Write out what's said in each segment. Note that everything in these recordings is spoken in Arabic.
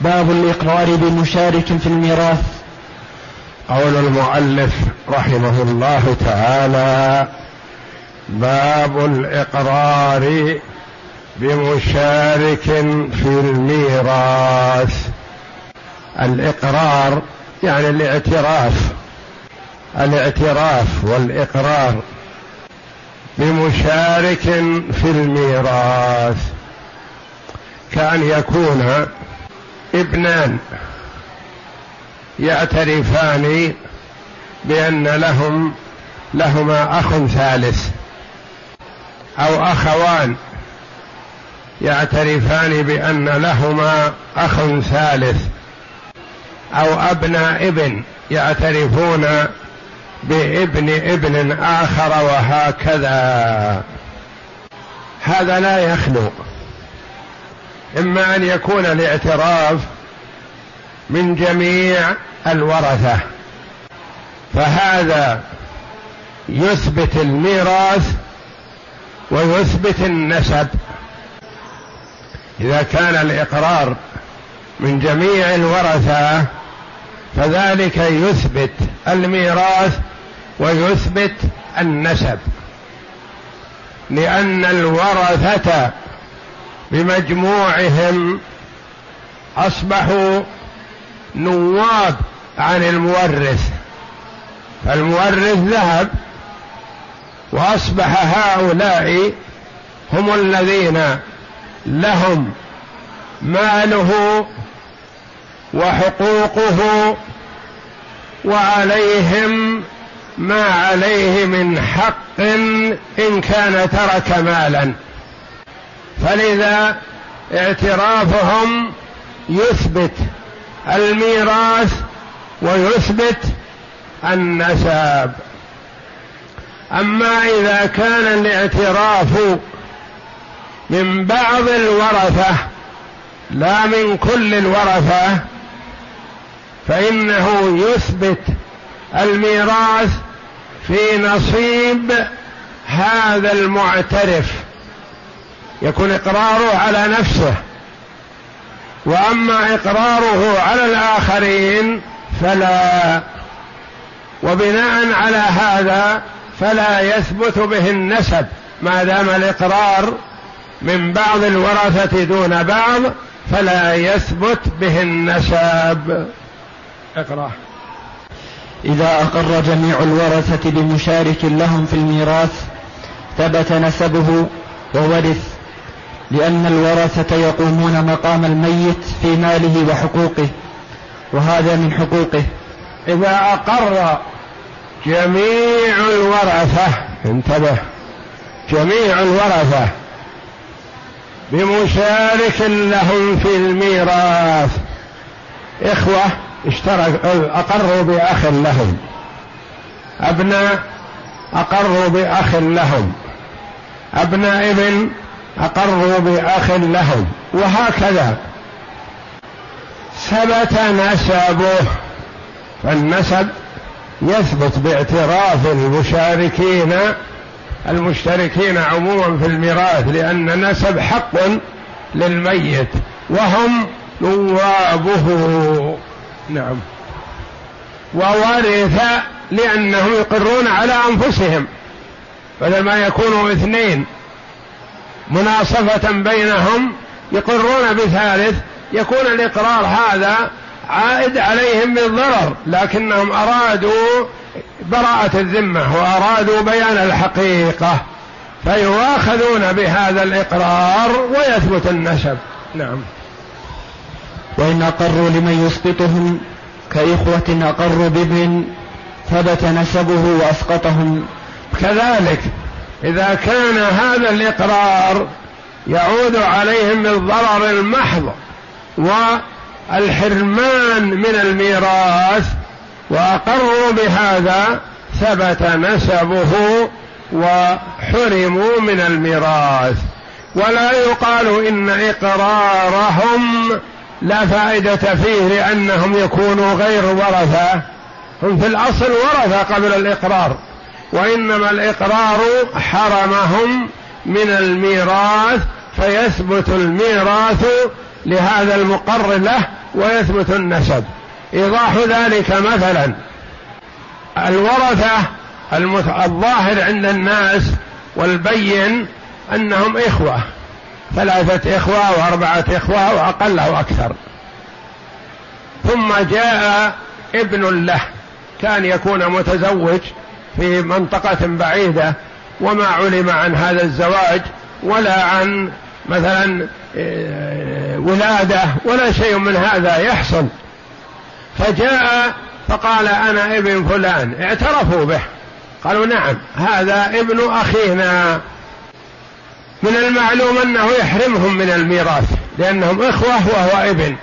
باب الإقرار بمشارك في الميراث. قول المؤلف رحمه الله تعالى باب الإقرار بمشارك في الميراث. الإقرار يعني الاعتراف الاعتراف والإقرار بمشارك في الميراث. كأن يكون ابنان يعترفان بأن لهم لهما أخ ثالث أو أخوان يعترفان بأن لهما أخ ثالث أو أبناء ابن يعترفون بابن ابن آخر وهكذا. هذا لا يخلو. إما أن يكون الاعتراف من جميع الورثة. فهذا يثبت الميراث ويثبت النسب. إذا كان الإقرار من جميع الورثة فذلك يثبت الميراث ويثبت النسب. لأن الورثة بمجموعهم أصبحوا نواب عن المورث. فالمورث ذهب وأصبح هؤلاء هم الذين لهم ماله وحقوقه وعليهم ما عليه من حق إن كان ترك مالا. فلذا اعترافهم يثبت الميراث ويثبت النسب. أما إذا كان الاعتراف من بعض الورثة لا من كل الورثة فإنه يثبت الميراث في نصيب هذا المعترف. يكون إقراره على نفسه. وأما إقراره على الآخرين فلا. وبناء على هذا فلا يثبت به النسب. ما دام الإقرار من بعض الورثة دون بعض فلا يثبت به النسب. اقرأ. إذا أقر جميع الورثة بمشارك لهم في الميراث ثبت نسبه وورث. لأن الورثة يقومون مقام الميت في ماله وحقوقه وهذا من حقوقه. إذا أقر جميع الورثة انتبه جميع الورثة بمشارك لهم في الميراث. إخوة اشترك أقروا بأخ لهم. أبناء أقروا بأخ لهم. أبناء ابن أقروا بأخ لهم وهكذا. ثبت نسبه فالنسب يثبت باعتراف المشاركين المشتركين عموما في الميراث لأن النسب حق للميت وهم نوابه. نعم. وورث لأنهم يقرون على أنفسهم بدل ما يكونوا اثنين. مناصفة بينهم يقرون بثالث يكون الإقرار هذا عائد عليهم بالضرر لكنهم أرادوا براءة الذمة وأرادوا بيان الحقيقة فيؤاخذون بهذا الإقرار ويثبت النسب. نعم. وإن أقروا لمن يسقطهم كإخوة أقروا بابن ثبت نسبه وأسقطهم. كذلك إذا كان هذا الإقرار يعود عليهم بالضرر المحض الحرمان من الميراث وأقروا بهذا ثبت نسبه وحرموا من الميراث. ولا يقال إن إقرارهم لا فائدة فيه لأنهم يكونوا غير ورثة هم في الأصل ورثة قبل الإقرار. وإنما الإقرار حرمهم من الميراث فيثبت الميراث لهذا المقر له ويثبت النسب. إيضاح ذلك مثلا الورثة الظاهر عند الناس والبين أنهم إخوة ثلاثة إخوة وأربعة إخوة وأقل أو أكثر. ثم جاء ابن له كان يكون متزوج في منطقة بعيدة وما علم عن هذا الزواج ولا عن مثلا آه، ولادة ولا شيء من هذا يحصل. فجاء فقال أنا ابن فلان اعترفوا به. قالوا نعم هذا ابن أخينا. من المعلوم أنه يحرمهم من الميراث لأنهم إخوة وهو ابن.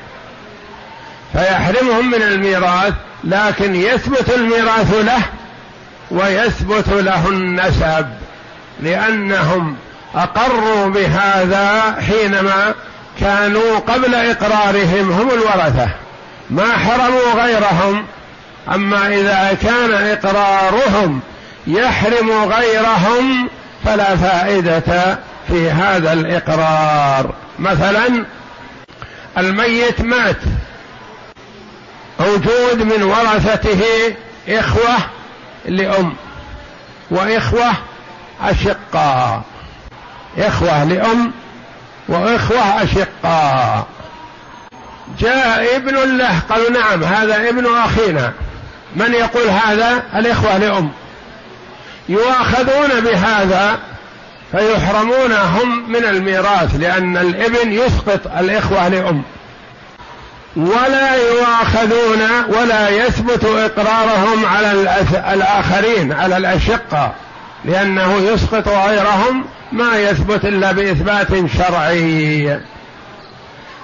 فيحرمهم من الميراث لكن يثبت الميراث له ويثبت له النسب لأنهم أقروا بهذا حينما كانوا قبل إقرارهم هم الورثة. ما حرموا غيرهم أما إذا كان إقرارهم يحرم غيرهم فلا فائدة في هذا الإقرار. مثلا الميت مات. موجود من ورثته إخوة لأم وإخوة اشقاء إخوة لأم وإخوة اشقاء جاء ابن له قالوا نعم هذا ابن أخينا. من يقول هذا؟ الإخوة لأم. يؤاخذون بهذا فيحرمون هم من الميراث لأن الابن يسقط الإخوة لأم. ولا يؤاخذون ولا يثبت إقرارهم على الآخرين على الأشقة لأنه يسقط غيرهم ما يثبت إلا بإثبات شرعي.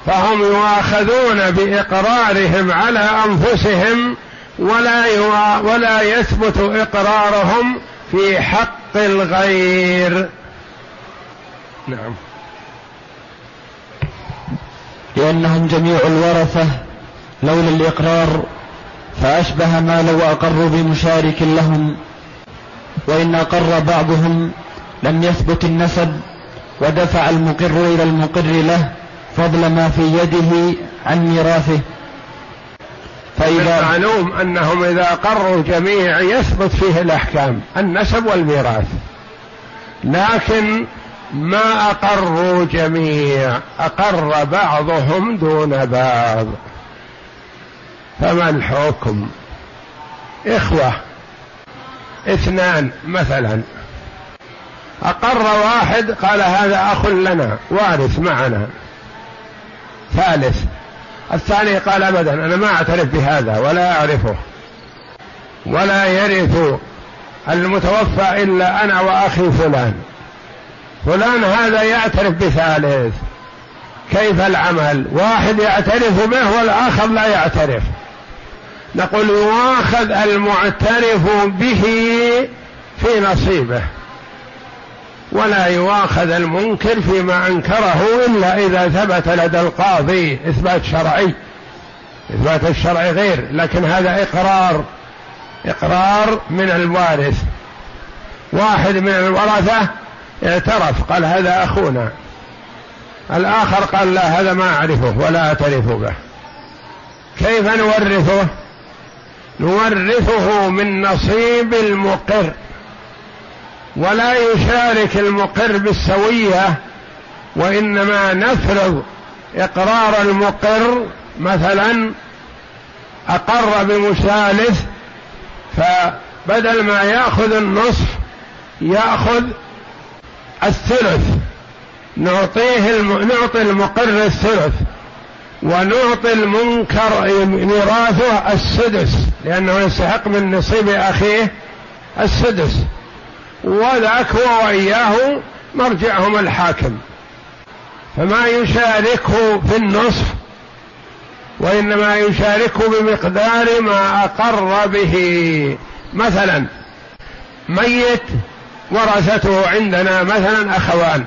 فهم يؤاخذون بإقرارهم على أنفسهم ولا ولا يثبت إقرارهم في حق الغير. نعم. لأنهم جميع الورثة لولا الإقرار فأشبه ما لو أقروا بمشارك لهم وإن أقر بعضهم لم يثبت النسب ودفع المقر إلى المقر له فضل ما في يده عن ميراثه. فإذا معلوم أنهم إذا أقروا جميع يثبت فيه الأحكام النسب والميراث. لكن ما أقروا جميع أقر بعضهم دون بعض. فما الحكم؟ إخوة اثنان مثلا. أقر واحد قال هذا أخ لنا وارث معنا. ثالث الثاني قال أبدا أنا ما أعترف بهذا ولا أعرفه. ولا يرث المتوفى إلا أنا وأخي فلان. فلان هذا يعترف بثالث. كيف العمل؟ واحد يعترف به والآخر لا يعترف. نقول يؤاخذ المعترف به في نصيبه. ولا يؤاخذ المنكر فيما أنكره إلا إذا ثبت لدى القاضي إثبات شرعي. إثبات الشرع غير. لكن هذا إقرار. إقرار من الوارث. واحد من الورثة اعترف قال هذا أخونا. الآخر قال لا هذا ما أعرفه ولا أعترف به. كيف نورثه؟ نورثه من نصيب المقر. ولا يشارك المقر بالسوية وإنما نفرض إقرار المقر مثلا أقر بمثالث فبدل ما يأخذ النصف يأخذ الثلث. نعطيه الم... نعطي المقر الثلث. ونعطي المنكر ميراثه السدس لأنه يستحق من نصيب أخيه السدس. وذاك هو وإياه مرجعهم الحاكم. فما يشاركه في النصف وإنما يشارك بمقدار ما أقر به. مثلا ميت ورثته عندنا مثلا أخوان.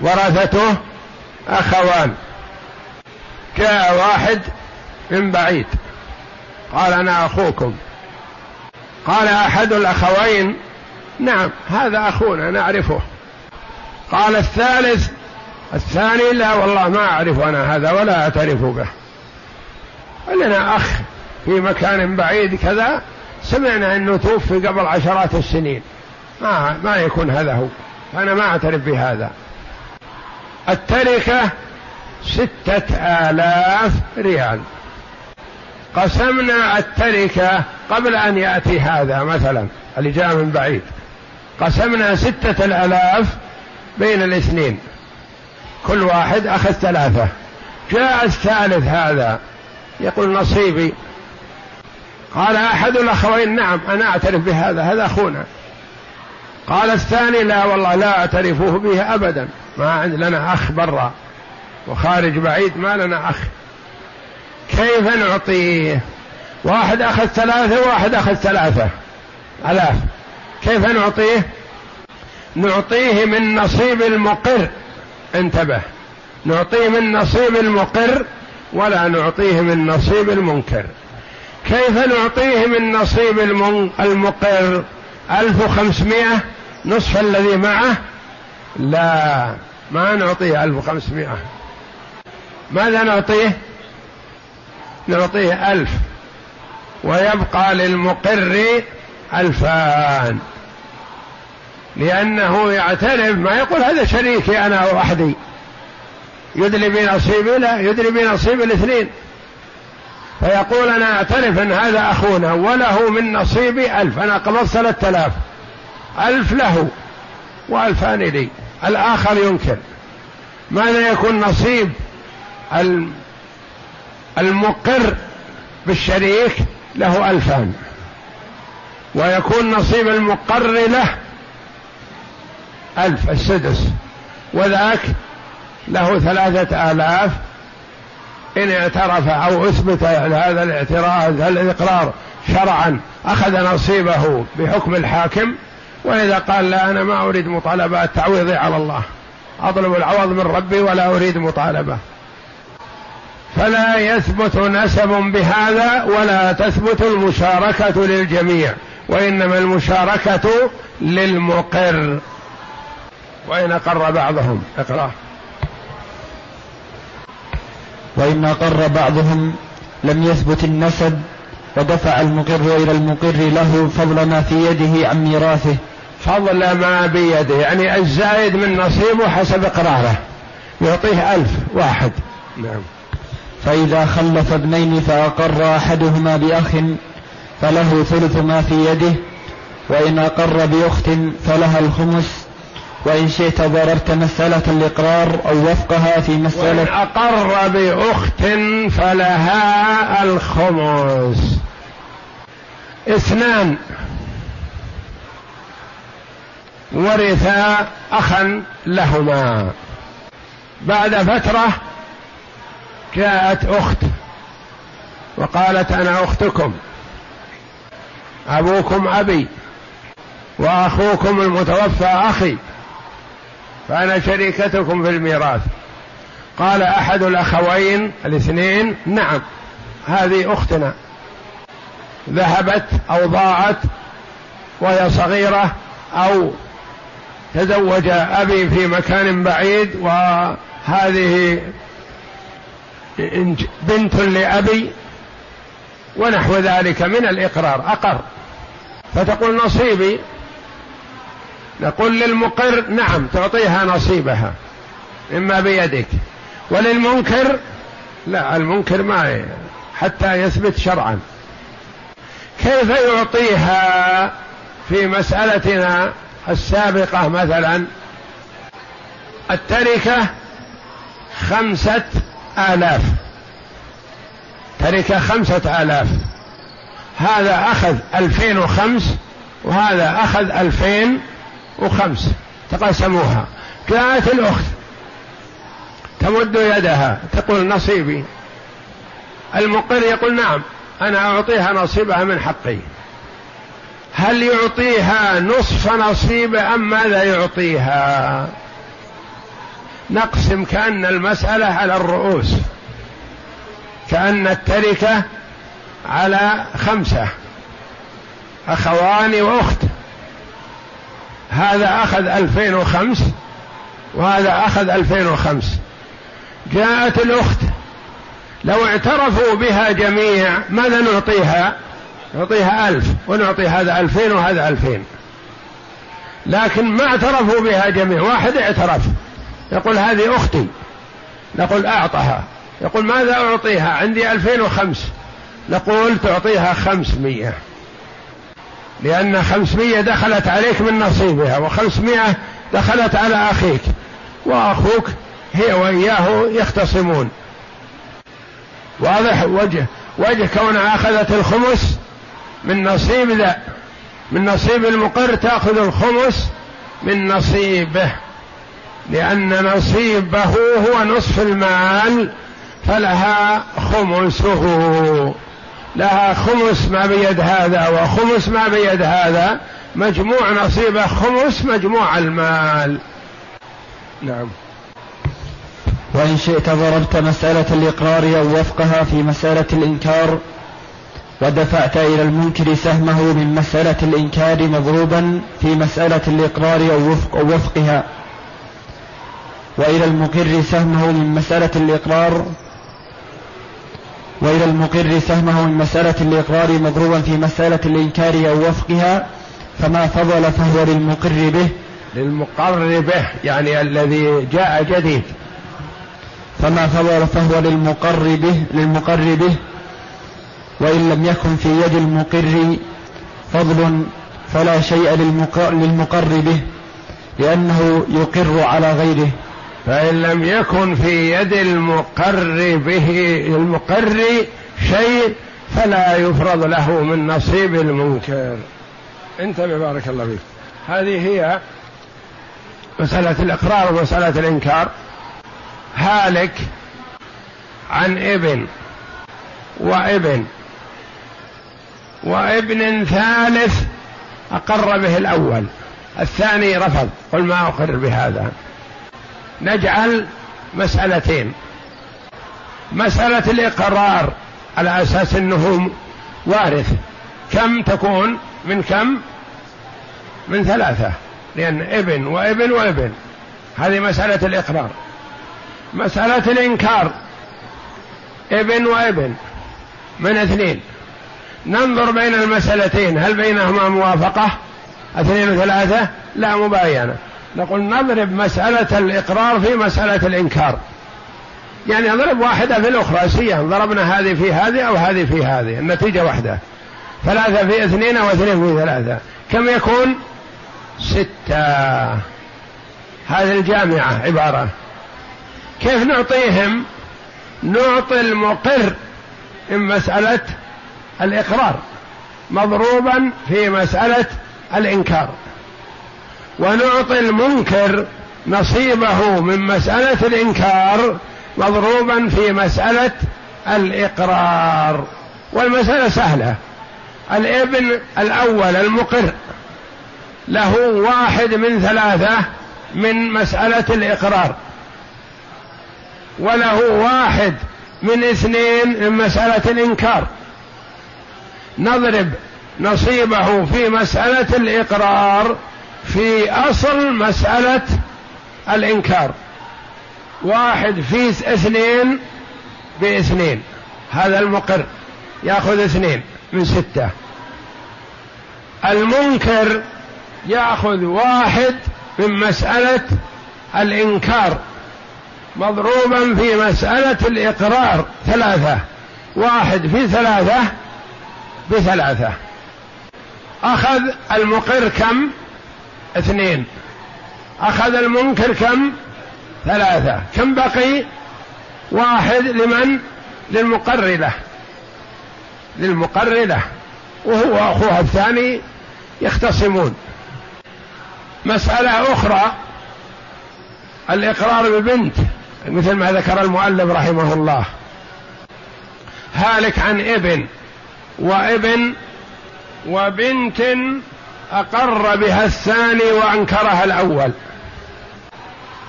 ورثته أخوان. جاء واحد من بعيد. قال أنا أخوكم. قال أحد الأخوين نعم هذا أخونا نعرفه. قال الثالث الثاني لا والله ما أعرف أنا هذا ولا أعترف به. لنا أخ في مكان بعيد كذا سمعنا أنه توفي قبل عشرات السنين. ما ما يكون هذا هو. أنا ما أعترف بهذا. التركة ستة آلاف ريال. قسمنا التركة قبل أن يأتي هذا مثلا اللي جاء من بعيد. قسمنا ستة الآلاف بين الاثنين. كل واحد أخذ ثلاثة. جاء الثالث هذا. يقول نصيبي. قال أحد الأخوين نعم أنا أعترف بهذا. هذا أخونا. قال الثاني لا والله لا أعترفه به أبدا. ما عند لنا أخ برا وخارج بعيد ما لنا أخ. كيف نعطيه؟ واحد أخذ ثلاثة وواحد أخذ ثلاثة. ألاف. كيف نعطيه؟ نعطيه من نصيب المقر. انتبه. نعطيه من نصيب المقر ولا نعطيه من نصيب المنكر. كيف نعطيه من نصيب المقر؟ ألف وخمسمائة. نصف الذي معه لا ما نعطيه ألف وخمسمائة. ماذا نعطيه؟ نعطيه ألف. ويبقى للمقر ألفان. لأنه يعترف ما يقول هذا شريكي أنا وحدي يدلي بنصيبي لا يدلي بنصيب الاثنين. فيقول أنا أعترف أن هذا أخونا وله من نصيبي ألف. أنا قبضت ثلاثة آلاف. ألف له وألفان لي الآخر ينكر. ماذا يكون نصيب المقر بالشريك له ألفان. ويكون نصيب المقر له ألف السدس. وذاك له ثلاثة آلاف. إن اعترف أو أثبت هذا الاعتراف هذا الإقرار شرعا أخذ نصيبه بحكم الحاكم وإذا قال لا أنا ما أريد مطالبة تعويضي على الله. أطلب العوض من ربي ولا أريد مطالبة. فلا يثبت نسب بهذا ولا تثبت المشاركة للجميع وإنما المشاركة للمقر. وإن أقر بعضهم اقرأ. وإن أقر بعضهم لم يثبت النسب ودفع المقر إلى المقر له فضل ما في يده عن ميراثه. فضل ما بيده. يعني الزايد من نصيبه حسب إقراره. يعطيه ألف واحد. نعم. فإذا خلف ابنين فأقر أحدهما بأخ فله ثلث ما في يده. وإن أقر بأخت فلها الخمس. وإن شئت ضررت مسألة الإقرار أو وفقها في مسألة وإن أقر بأخت فلها الخمس. اثنان. ورثا أخا لهما. بعد فترة جاءت أخت وقالت أنا أختكم. أبوكم أبي وأخوكم المتوفى أخي. فأنا شريكتكم في الميراث. قال أحد الأخوين الاثنين نعم هذه أختنا. ذهبت أو ضاعت وهي صغيرة أو تزوج أبي في مكان بعيد وهذه بنت لأبي ونحو ذلك من الإقرار أقر. فتقول نصيبي. نقول للمقر نعم تعطيها نصيبها إما بيدك. وللمنكر لا المنكر ما حتى يثبت شرعا. كيف يعطيها في مسألتنا السابقة مثلا؟ التركة خمسة آلاف. تركة خمسة آلاف. هذا أخذ ألفين وخمس وهذا أخذ ألفين وخمس. تقاسموها. جاءت الأخت تمد يدها تقول نصيبي. المقر يقول نعم. أنا أعطيها نصيبها من حقي. هل يعطيها نصف نصيبه أم ماذا يعطيها؟ نقسم كأن المسألة على الرؤوس. كأن التركة على خمسة. أخوان وأخت. هذا أخذ ألفين وخمس وهذا أخذ ألفين وخمس. جاءت الأخت لو اعترفوا بها جميع ماذا نعطيها؟ نعطيها ألف ونعطي هذا ألفين وهذا ألفين. لكن ما اعترفوا بها جميع واحد اعترف. يقول هذه أختي. نقول أعطها. يقول ماذا أعطيها؟ عندي ألفين وخمس. نقول تعطيها خمسمية. لأن خمسمية دخلت عليك من نصيبها وخمسمية دخلت على أخيك. وأخوك هي وإياه يختصمون. واضح وجه وجه كونها أخذت الخمس من نصيب ذا من نصيب المقر تأخذ الخمس من نصيبه لأن نصيبه هو نصف المال فلها خمسه لها خمس ما بيد هذا وخمس ما بيد هذا مجموع نصيبه خمس مجموع المال نعم. وإن شئت ضربت مسألة الإقرار أو وفقها في مسألة الإنكار ودفعت إلى المنكر سهمه من مسألة الإنكار مضروبا في مسألة الإقرار أو, وفق أو وفقها. وإلى المقر سهمه من مسألة الإقرار وإلى المقر سهمه من مسألة الإقرار مضروبا في مسألة الإنكار أو وفقها فما فضل فهو للمقر به. للمقر به يعني الذي جاء جديد. فما فضل فهو للمقر به للمقر به وإن لم يكن في يد المقر فضل فلا شيء للمقر به لأنه يقر على غيره. فإن لم يكن في يد المقر به المقر شيء فلا يفرض له من نصيب المنكر. انتبه بارك الله فيك. هذه هي مسألة الإقرار ومسألة الإنكار. هالك عن ابن وابن وابن ثالث أقر به الأول الثاني رفض قل ما أقر بهذا. نجعل مسألتين. مسألة الإقرار على أساس أنه وارث. كم تكون؟ من كم؟ من ثلاثة لأن ابن وابن وابن. هذه مسألة الإقرار. مسألة الإنكار. ابن وابن. من اثنين؟ ننظر بين المسألتين هل بينهما موافقة؟ اثنين وثلاثة؟ لا مباينة نقول نضرب مسألة الإقرار في مسألة الإنكار. يعني نضرب واحدة في الأخرى سيا ضربنا هذه في هذه أو هذه في هذه. النتيجة واحدة. ثلاثة في اثنين أو اثنين في ثلاثة. كم يكون؟ ستة. هذه الجامعة عبارة. كيف نعطيهم؟ نعطي المقر من مسألة الإقرار مضروبا في مسألة الإنكار. ونعطي المنكر نصيبه من مسألة الإنكار مضروبا في مسألة الإقرار. والمسألة سهلة. الإبن الأول المقر له واحد من ثلاثة من مسألة الإقرار. وله واحد من اثنين من مسألة الإنكار. نضرب نصيبه في مسألة الإقرار في أصل مسألة الإنكار. واحد في اثنين باثنين. هذا المقر يأخذ اثنين من ستة. المنكر يأخذ واحد من مسألة الإنكار. مضروبا في مسألة الإقرار ثلاثة واحد في ثلاثة بثلاثة. أخذ المقر كم؟ اثنين. أخذ المنكر كم؟ ثلاثة. كم بقي؟ واحد لمن؟ للمقر له للمقر له وهو أخوها الثاني يختصمون. مسألة أخرى الإقرار ببنت. مثل ما ذكر المؤلف رحمه الله. هالك عن ابن وابن وبنت أقر بها الثاني وأنكرها الأول.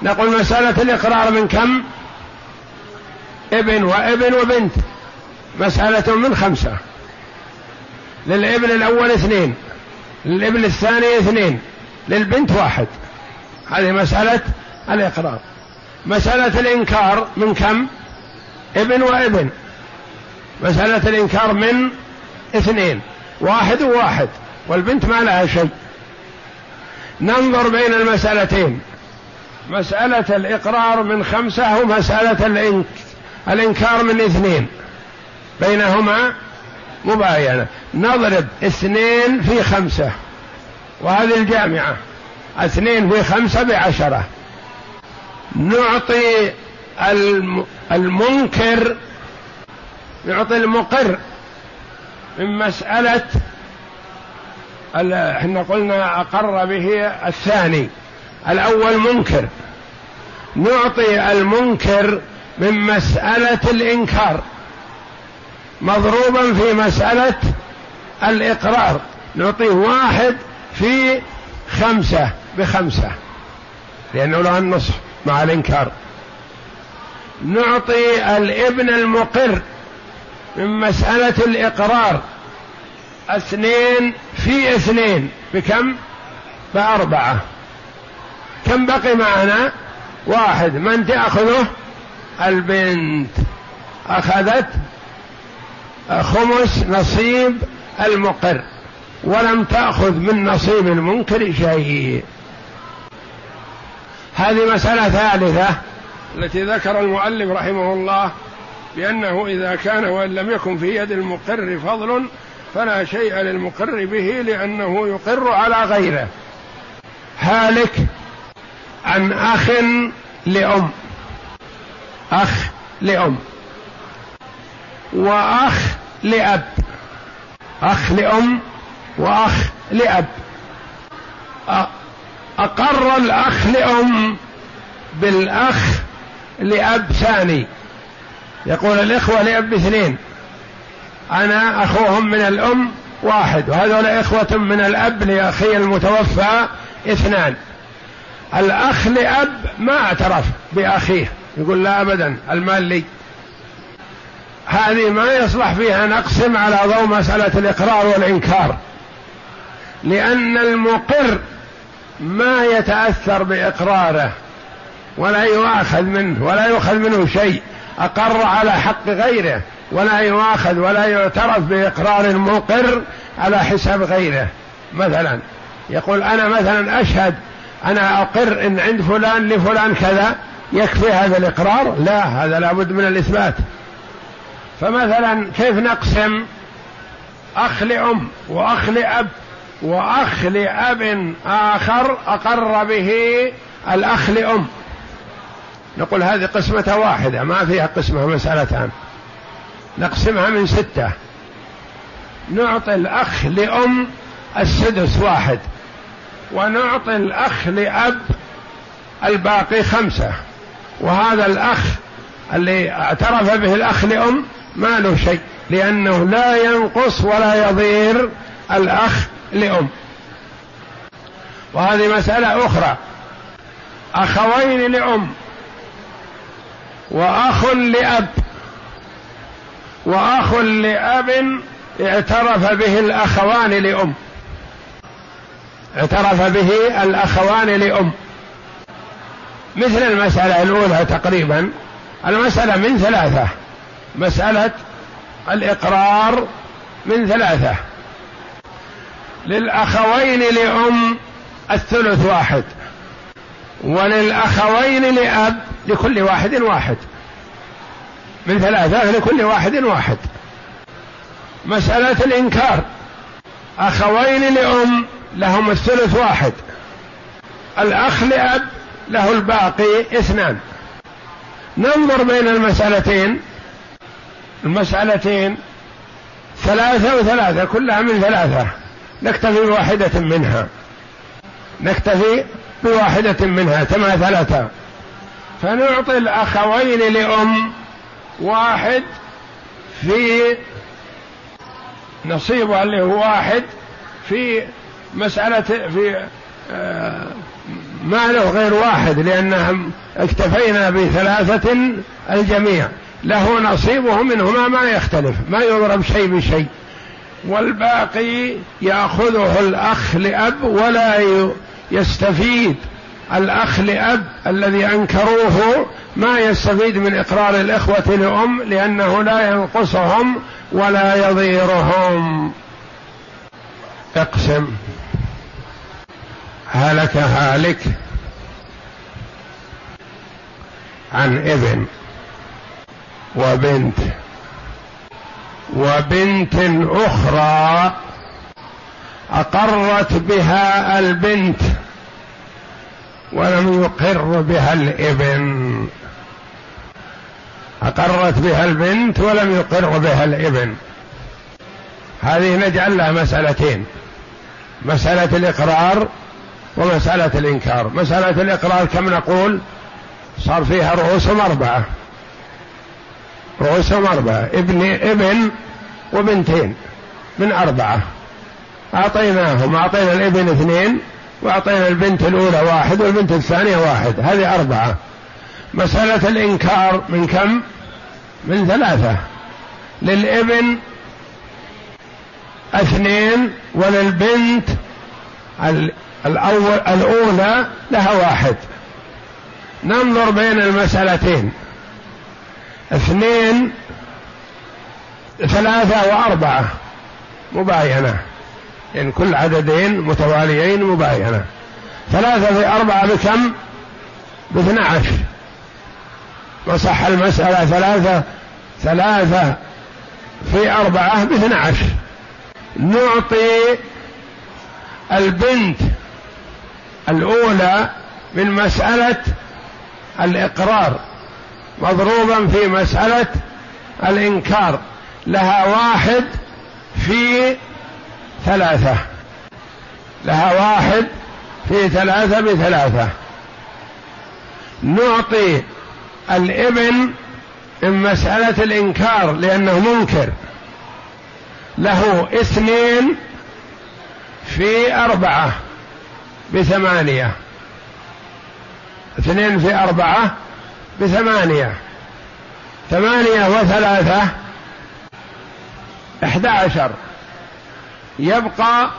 نقول مسألة الإقرار من كم؟ ابن وابن وبنت. مسألة من خمسة. للابن الأول اثنين للابن الثاني اثنين للبنت واحد. هذه مسألة الإقرار. مسألة الإنكار من كم؟ ابن وابن. مسألة الإنكار من اثنين. واحد وواحد. والبنت ما لها شيء. ننظر بين المسألتين. مسألة الإقرار من خمسة ومسألة الإنكار من اثنين. بينهما مباينة. نضرب اثنين في خمسة. وهذه الجامعة. اثنين في خمسة بعشرة. نعطي المنكر نعطي المقر من مسألة إحنا قلنا أقر به الثاني الأول منكر. نعطي المنكر من مسألة الإنكار مضروبا في مسألة الإقرار. نعطيه واحد في خمسة بخمسة لأنه له النصف مع الإنكار. نعطي الابن المقر من مسألة الإقرار. اثنين في اثنين. بكم؟ بأربعة. كم بقي معنا؟ واحد. من تأخذه؟ البنت. أخذت خمس نصيب المقر. ولم تأخذ من نصيب المنكر شيء. هذه مسألة ثالثة. التي ذكر المؤلف رحمه الله بأنه إذا كان وإن لم يكن في يد المقر فضل فلا شيء للمقر به لأنه يقر على غيره. هالك عن أخ لأم. أخ لأم. وأخ لأب. أخ لأم وأخ لأب. أقر الأخ لأم بالأخ لأب ثاني. يقول الإخوة لأب اثنين. أنا أخوهم من الأم واحد وهذول إخوة من الأب لأخي المتوفى اثنان. الأخ لأب ما اعترف بأخيه يقول لا أبدا المال لي. هذه ما يصلح فيها نقسم على ضوء مسألة الإقرار والإنكار لأن المقر ما يتأثر بإقراره ولا يؤاخذ منه ولا يؤخذ منه شيء أقر على حق غيره ولا يؤاخذ ولا يعترف بإقرار المقر على حساب غيره. مثلا يقول أنا مثلا أشهد أنا أقر إن عند فلان لفلان كذا يكفي هذا الإقرار؟ لا هذا لابد من الإثبات. فمثلا كيف نقسم؟ أخ لأم وأخ لأب وأخ لأب آخر أقر به الأخ لأم. نقول هذه قسمة واحدة ما فيها قسمة مسألتان. نقسمها من ستة. نعطي الأخ لأم السدس واحد ونعطي الأخ لأب الباقي خمسة. وهذا الأخ اللي اعترف به الأخ لأم ما له شيء لأنه لا ينقص ولا يضير الأخ لأم. وهذه مسألة أخرى. أخوين لأم. وأخ لأب. وأخ لأب اعترف به الأخوان لأم. اعترف به الأخوان لأم. مثل المسألة الأولى تقريبا. المسألة من ثلاثة. مسألة الإقرار من ثلاثة. للأخوين لأم الثلث واحد. وللأخوين لأب لكل واحد واحد. من ثلاثة لكل واحد واحد. مسألة الإنكار. أخوين لأم لهم الثلث واحد. الأخ لأب له الباقي اثنان. ننظر بين المسألتين. المسألتين ثلاثة وثلاثة كلها من ثلاثة. نكتفي بواحدة منها. نكتفي بواحدة منها تماثلتا فنعطي الأخوين لأم واحد في نصيبها اللي هو واحد في مسألة في آه، ما له غير واحد لأنهم اكتفينا بثلاثة الجميع. له نصيبه منهما ما يختلف ما يضرب شيء بشيء. والباقي ياخذه الأخ لأب ولا يستفيد. الأخ لأب الذي أنكروه ما يستفيد من إقرار الإخوة لأم لأنه لا ينقصهم ولا يضيرهم. اقسم. هلك هالك عن ابن وبنت. وبنت أخرى أقرت بها البنت ولم يقر بها الإبن. أقرت بها البنت ولم يقر بها الإبن. هذه نجعل لها مسألتين. مسألة الإقرار ومسألة الإنكار. مسألة الإقرار كم نقول؟ صار فيها رؤوسهم اربعه رؤوسهم أربعة ابن ابن وبنتين من أربعة. أعطيناهم أعطينا الابن اثنين وأعطينا البنت الأولى واحد والبنت الثانية واحد هذه أربعة. مسألة الإنكار من كم؟ من ثلاثة. للابن اثنين وللبنت الأول الأولى لها واحد. ننظر بين المسألتين. اثنين ثلاثة وأربعة. مباينة. يعني كل عددين متواليين مباينة. ثلاثة في أربعة بكم؟ باثنى عشر وصح المسألة ثلاثة ثلاثة في أربعة باثنى عشر نعطي البنت الأولى من مسألة الإقرار. مضروبا في مسألة الإنكار. لها واحد في ثلاثة. لها واحد في ثلاثة بثلاثة. نعطي الإبن من مسألة الإنكار لأنه منكر. له اثنين في أربعة بثمانية. اثنين في أربعة بثمانية. ثمانية وثلاثة إحدى عشر. يبقى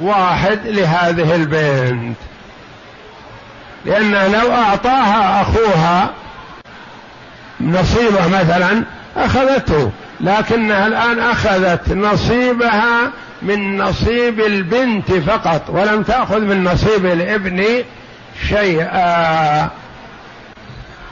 واحد لهذه البنت. لأنه لو أعطاها أخوها نصيبه مثلا أخذته لكنها الآن أخذت نصيبها من نصيب البنت فقط ولم تأخذ من نصيب الابن شيئا.